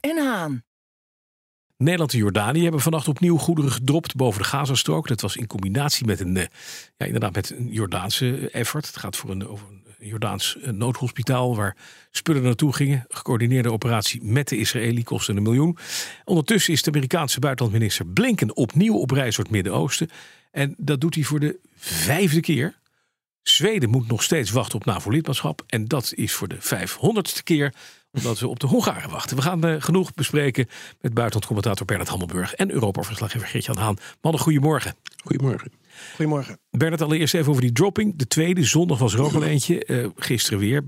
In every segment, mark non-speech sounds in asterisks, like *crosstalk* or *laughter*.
En Haan. Nederland en Jordanië hebben vannacht opnieuw goederen gedropt boven de Gazastrook. Dat was in combinatie met een, eh, ja, inderdaad met een Jordaanse effort. Het gaat voor een, over een Jordaans eh, noodhospitaal waar spullen naartoe gingen. Gecoördineerde operatie met de Israëli kostte een miljoen. Ondertussen is de Amerikaanse buitenlandminister Blinken opnieuw op reis door het Midden-Oosten. En dat doet hij voor de vijfde keer. Zweden moet nog steeds wachten op NAVO-lidmaatschap. En dat is voor de vijfhonderdste keer omdat we op de Hongaren wachten. We gaan uh, genoeg bespreken met buitenlandcommentator Bernard Hammelburg en Europa-verslaggever Geert-Jan Haan. Mannen, goedemorgen. Goedemorgen. Goedemorgen. Bernard, allereerst even over die dropping. De tweede, zondag was er ook al eentje. Uh, gisteren weer.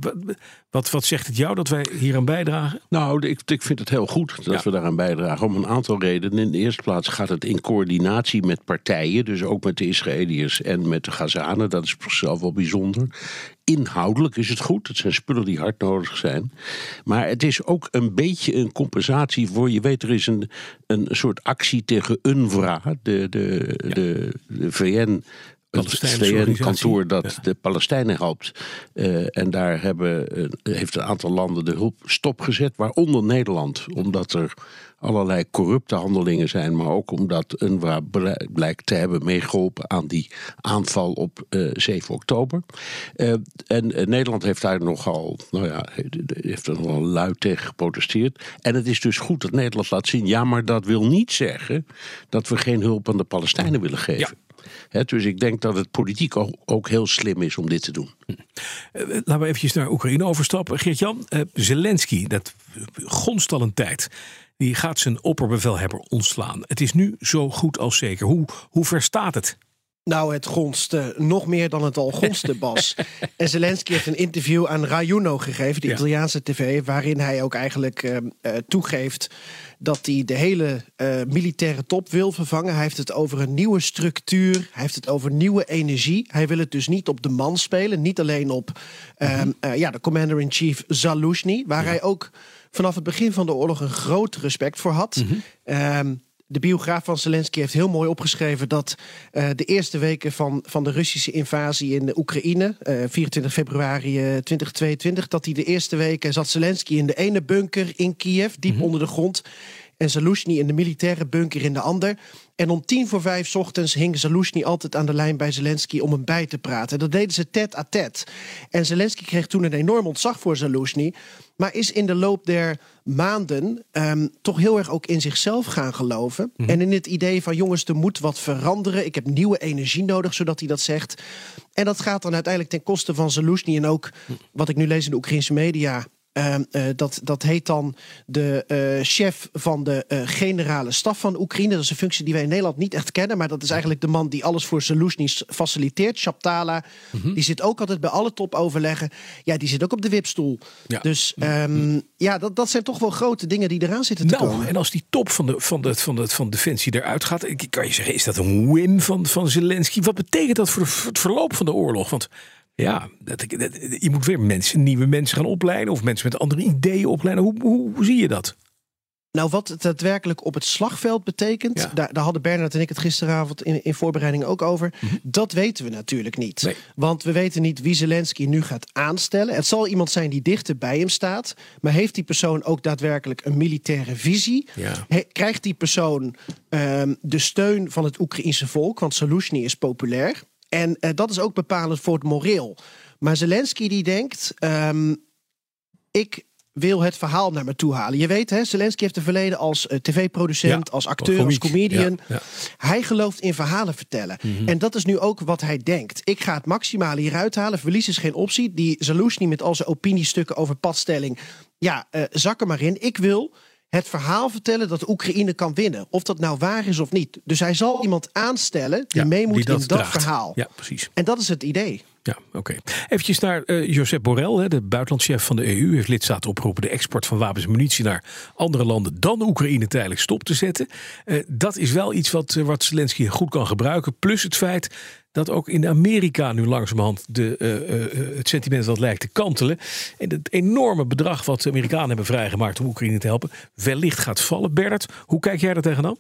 Wat, wat zegt het jou dat wij hier aan bijdragen? Nou, ik, ik vind het heel goed dat we daaraan bijdragen. Om een aantal redenen. In de eerste plaats gaat het in coördinatie met partijen. Dus ook met de Israëliërs en met de Gazanen. Dat is zichzelf wel bijzonder. Inhoudelijk is het goed. Het zijn spullen die hard nodig zijn. Maar het is ook een beetje een compensatie voor. Je weet, er is een, een soort actie tegen UNVRA, de, de, de, de VN het VN-kantoor dat de Palestijnen helpt. Uh, en daar hebben, uh, heeft een aantal landen de hulp stopgezet, waaronder Nederland. Omdat er allerlei corrupte handelingen zijn, maar ook omdat UNRWA blijkt te hebben meegeholpen aan die aanval op uh, eh, 7 oktober. en Nederland heeft daar nogal, nou ja, heeft er nogal luid tegen geprotesteerd. En het is dus goed dat Nederland laat zien, ja, maar dat wil niet zeggen dat we geen hulp aan de Palestijnen willen geven. Ja dus ik denk dat het politiek ook, heel slim is om dit te doen. Uh, laten we eventjes naar Oekraïne overstappen. Geert-Jan, uh, Zelensky, dat gonst al een tijd. Die gaat zijn opperbevelhebber ontslaan. Het is nu zo goed als zeker. Hoe, hoe ver staat het? Nou, het gonste nog meer dan het al gonste, *laughs* Bas. en Zelensky heeft een interview aan Rajuno gegeven, de Italiaanse tv... waarin hij ook eigenlijk uh, uh, toegeeft dat hij de hele uh, militaire top wil vervangen. Hij heeft het over een nieuwe structuur. Hij heeft het over nieuwe energie. Hij wil het dus niet op de man spelen. Niet alleen op mm -hmm. ja, de commander-in-chief Zaluzhny... waar hij ook vanaf het begin van de oorlog een groot respect voor had... Mm -hmm de biograaf van Zelensky heeft heel mooi opgeschreven dat uh, de eerste weken van, van de Russische invasie in de Oekraïne, uh, 24 februari uh, 2022, dat hij de eerste weken zat Zelensky in de ene bunker in Kiev, diep mm -hmm. onder de grond. En Zaluzhny in de militaire bunker in de ander. En om tien voor vijf ochtends hing Zaluzhny altijd aan de lijn bij Zelensky om hem bij te praten. Dat deden ze tet à tet. En Zelensky kreeg toen een enorm ontzag voor Zaluzhny. Maar is in de loop der maanden um, toch heel erg ook in zichzelf gaan geloven. Mm. En in het idee van jongens, er moet wat veranderen. Ik heb nieuwe energie nodig, zodat hij dat zegt. En dat gaat dan uiteindelijk ten koste van Zaluzhny. En ook wat ik nu lees in de Oekraïnse media dat, dat heet dan de uh, chef van de generale staf van Oekraïne. Dat is een functie die wij in Nederland niet echt kennen. Maar dat is eigenlijk de man die alles voor Zelensky faciliteert. Shaptala. Mm -hmm. Die zit ook altijd bij alle topoverleggen. Ja, die zit ook op de wipstoel. Ja. Dus um, ja, dat, dat zijn toch wel grote dingen die eraan zitten te nou, komen. En als die top van, de, van, de, van, de, van Defensie eruit gaat. Kan je zeggen, is dat een win van, van Zelensky? Wat betekent dat voor het verloop van de oorlog? Want ja, dat, dat, je moet weer mensen, nieuwe mensen gaan opleiden of mensen met andere ideeën opleiden. Hoe, hoe, hoe zie je dat? Nou, wat het daadwerkelijk op het slagveld betekent, ja. daar, daar, hadden Bernard en ik het gisteravond in, in voorbereiding ook over. Mm -hmm. Dat weten we natuurlijk niet. Nee. Want we weten niet wie Zelensky nu gaat aanstellen. Het zal iemand zijn die dichter bij hem staat. Maar heeft die persoon ook daadwerkelijk een militaire visie? Ja. He, krijgt die persoon um, de steun van het Oekraïense volk? Want Saluzhny is populair. En uh, dat is ook bepalend voor het moreel. Maar Zelensky die denkt, um, ik wil het verhaal naar me toe halen. Je weet, hè, Zelensky heeft een verleden als uh, tv-producent, ja, als acteur, als comedian. Ja, ja. Hij gelooft in verhalen vertellen. Mm -hmm. En dat is nu ook wat hij denkt. Ik ga het maximale hieruit halen. Verlies is geen optie. Die Zaluzhny met al zijn opiniestukken over padstelling. Ja, uh, zak er maar in. Ik wil het verhaal vertellen dat Oekraïne kan winnen. Of dat nou waar is of niet. Dus hij zal iemand aanstellen die ja, mee moet die dat in dat draagt. verhaal. Ja, precies. En dat is het idee. Ja, oké. Okay. Eventjes naar uh, Josep Borrell, hè, de buitenlandchef van de EU. Heeft lidstaten opgeroepen de export van wapens en munitie naar andere landen dan Oekraïne tijdelijk stop te zetten. Uh, dat is wel iets wat, uh, wat Zelensky goed kan gebruiken. Plus het feit dat ook in Amerika nu langzamerhand de, uh, het sentiment dat lijkt te kantelen. En het enorme bedrag wat de Amerikanen hebben vrijgemaakt om Oekraïne te helpen, wellicht gaat vallen. Bernard, hoe kijk jij daar tegenaan?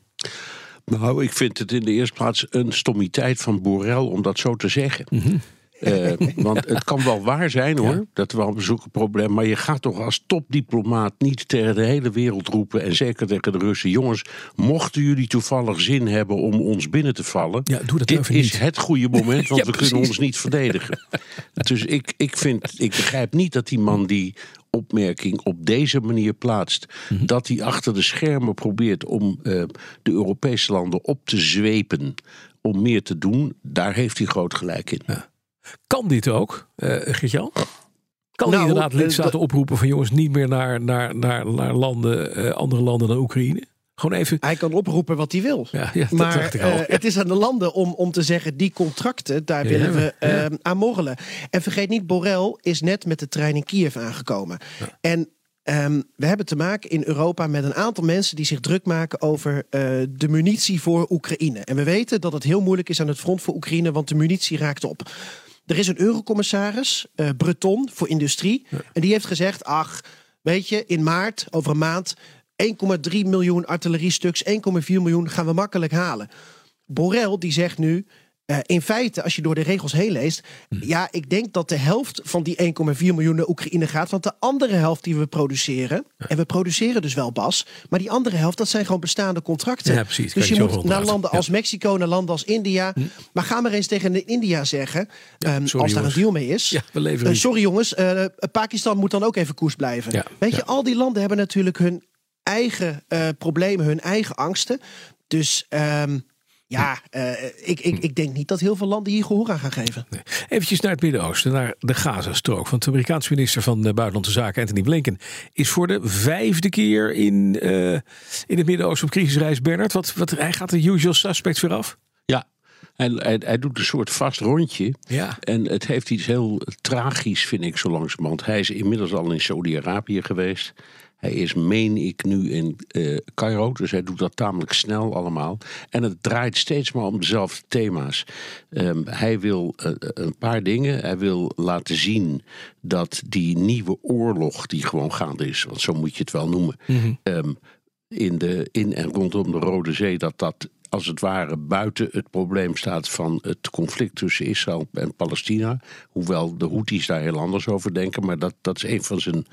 Nou, ik vind het in de eerste plaats een stommiteit van Borrell om dat zo te zeggen. Mm -hmm. Eh, *laughs* want het kan wel waar zijn hoor, dat we al een probleem. Maar je gaat toch als topdiplomaat niet tegen de hele wereld roepen. En zeker tegen de Russen. Jongens, mochten jullie toevallig zin hebben om ons binnen te vallen. Ja, doe dat dit even is niet. het goede moment, want *laughs* Ja, we kunnen ons niet verdedigen. *laughs* dus ik, ik, vind, ik begrijp niet dat die man die opmerking op deze manier plaatst. Mhm. Dat hij achter de schermen probeert om eh, de Europese landen op te zwepen. Om meer te doen, daar heeft hij groot gelijk in. Kan dit ook, Geert-Jan? Kan Nou, inderdaad eh, lidstaten oproepen van jongens niet meer naar, naar, naar, naar landen, eh, andere landen dan Oekraïne? Gewoon even. Hij kan oproepen wat hij wil. Ja, maar eh, het is aan de landen om, om te zeggen, die contracten, daar Ja, willen we eh, aan morrelen. En vergeet niet, Borrell is net met de trein in Kiev aangekomen. En ehm, we hebben te maken in Europa met een aantal mensen die zich druk maken over de munitie voor Oekraïne. En we weten dat het heel moeilijk is aan het front voor Oekraïne, want de munitie raakt op. Er is een eurocommissaris, eh, Breton, voor industrie. En die heeft gezegd, ach, weet je, in maart, over een maand... 1,3 miljoen artilleriestuks, 1,4 miljoen gaan we makkelijk halen. Borrell die zegt nu, eh, in feite, als je door de regels heen leest... ja, ik denk dat de helft van die 1,4 miljoen naar Oekraïne gaat... want de andere helft die we produceren... en we produceren dus wel, Bas... maar die andere helft, dat zijn gewoon bestaande contracten. Ja, precies. Dus je moet naar landen Ja. als Mexico, naar landen als India... maar ga maar eens tegen de India zeggen... ehm, sorry, als daar een deal mee is... Ja, we leveren eh, sorry jongens, eh, Pakistan moet dan ook even koers blijven. Weet je, al die landen hebben natuurlijk hun eigen problemen, hun eigen angsten. Dus ehm, ja, eh, ik, ik, ik denk niet dat heel veel landen hier gehoor aan gaan geven. Nee. Eventjes naar het Midden-Oosten, naar de Gazastrook. Want de Amerikaanse minister van eh, Buitenlandse Zaken, Anthony Blinken, is voor de vijfde keer in, eh, in het Midden-Oosten op crisisreis. Bernard, wat, wat, hij gaat de usual suspects weer af? Ja, hij, hij, hij doet een soort vast rondje. Ja. En het heeft iets heel tragisch, vind ik, zo langzamerhand. Hij is inmiddels al in Saudi-Arabië geweest. Hij is, meen ik, nu in eh Cairo. Dus hij doet dat tamelijk snel allemaal. En het draait steeds maar om dezelfde thema's. Ehm, hij wil eh, een paar dingen. Hij wil laten zien dat die nieuwe oorlog die gewoon gaande is... want zo moet je het wel noemen... ehm, in, de, in en rondom de Rode Zee... dat dat als het ware buiten het probleem staat van het conflict tussen Israël en Palestina. Hoewel de Houthis daar heel anders over denken, maar dat, dat is een van zijn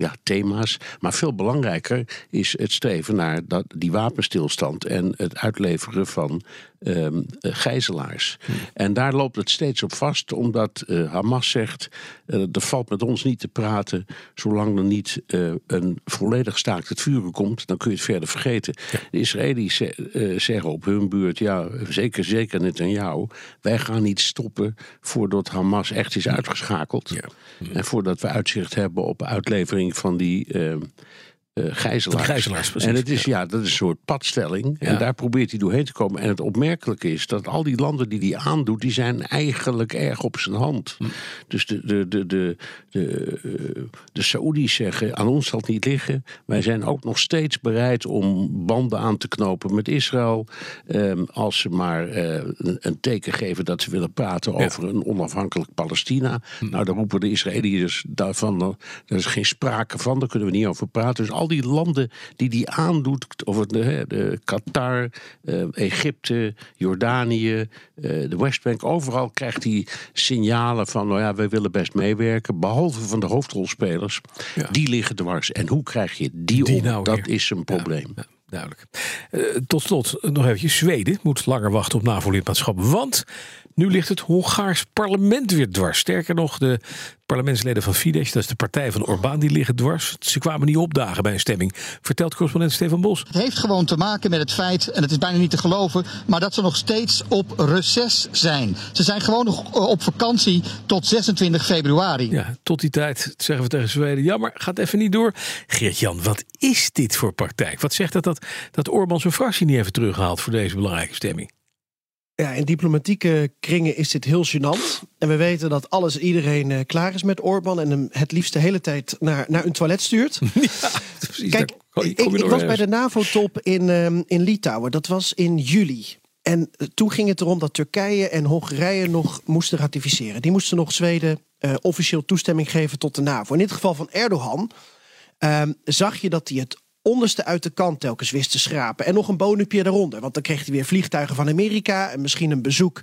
ja, thema's. Maar veel belangrijker is het streven naar dat, die wapenstilstand en het uitleveren van eh, gijzelaars. En daar loopt het steeds op vast, omdat eh, Hamas zegt: eh, er valt met ons niet te praten zolang er niet een volledig staakt het vuren komt. Dan kun je het verder vergeten. De Israëli's ze- zeggen op hun beurt: ja, zeker, zeker Netanyahu, wij gaan niet stoppen voordat Hamas echt is uitgeschakeld. En voordat we uitzicht hebben op uitlevering van die. Eh, gijzelaars. Van gijzelaars, precies. En het is, ja, dat is een soort padstelling. Ja. En daar probeert hij doorheen te komen. En het opmerkelijke is dat al die landen die hij aandoet, die zijn eigenlijk erg op zijn hand. Hm. Dus de, de, de, de, de, eh, de Saoedi's zeggen, aan ons zal het niet liggen. Wij zijn ook nog steeds bereid om banden aan te knopen met Israël. Ehm, als ze maar eh, een, een teken geven dat ze willen praten over een onafhankelijk Palestina. Hm. Nou, dan roepen de Israëliërs daarvan, er is geen sprake van, daar kunnen we niet over praten. Dus al die landen die die aandoet, of het, de, de Qatar, eh, Egypte, Jordanië, eh, de Westbank, overal krijgt hij signalen van, nou ja, wij willen best meewerken. Behalve van de hoofdrolspelers, Ja. die liggen dwars. En hoe krijg je die, Die om? nou dat is een probleem. Ja, duidelijk. Eh, tot slot nog eventjes. Zweden moet langer wachten op NAVO-lidmaatschap. Want nu ligt het Hongaars parlement weer dwars. Sterker nog, de parlementsleden van Fidesz, dat is de partij van Orbán, die liggen dwars. Ze kwamen niet opdagen bij een stemming. Vertelt correspondent Stefan Bos. Het heeft gewoon te maken met het feit, en het is bijna niet te geloven, maar dat ze nog steeds op reces zijn. Ze zijn gewoon nog eh, op vakantie tot 26 februari. Ja, tot die tijd zeggen we tegen Zweden. Jammer, gaat even niet door. Geert-Jan, wat is dit voor praktijk? Wat zegt dat dat, dat Orbán zijn fractie niet even terughaalt voor deze belangrijke stemming? Ja, in diplomatieke kringen is dit heel gênant. En we weten dat alles iedereen eh, klaar is met Orbán en hem het liefst de hele tijd naar, naar een toilet stuurt. *laughs* Precies, Kijk, daar kom je ik, ik was bij de NAVO-top in, ehm, in Litouwen. Dat was in juli. En eh, toen ging het erom dat Turkije en Hongarije nog moesten ratificeren. Die moesten nog Zweden eh, officieel toestemming geven tot de NAVO. In dit geval van Erdogan ehm, zag je dat hij het onderste uit de kant telkens wist te schrapen. En nog een bonupje daaronder. Want dan kreeg hij weer vliegtuigen van Amerika en misschien een bezoek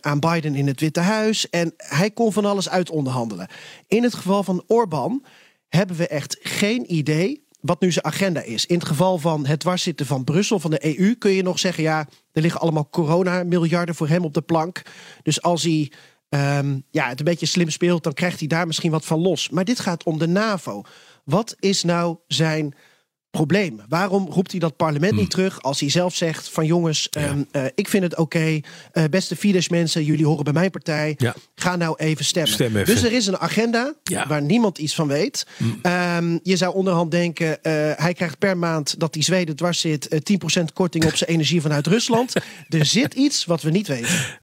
aan Biden in het Witte Huis. En hij kon van alles uit onderhandelen. In het geval van Orbán hebben we echt geen idee wat nu zijn agenda is. In het geval van het dwarszitten van Brussel, van de EU, kun je nog zeggen: ja, er liggen allemaal corona-miljarden voor hem op de plank. Dus als hij um, ja, het een beetje slim speelt, dan krijgt hij daar misschien wat van los. Maar dit gaat om de NAVO. Wat is nou zijn probleem? Waarom roept hij dat parlement niet hmm. terug als hij zelf zegt van jongens, ehm, eh, ik vind het oké, okay, uh, beste Fidesz mensen, jullie horen bij mijn partij, ga nou even stemmen. Dus er is een agenda waar niemand iets van weet. Hmm. Ehm, je zou onderhand denken, uh, hij krijgt per maand dat die Zweden dwars zit 10% korting op zijn energie vanuit Rusland. *laughs* er zit iets wat we niet weten.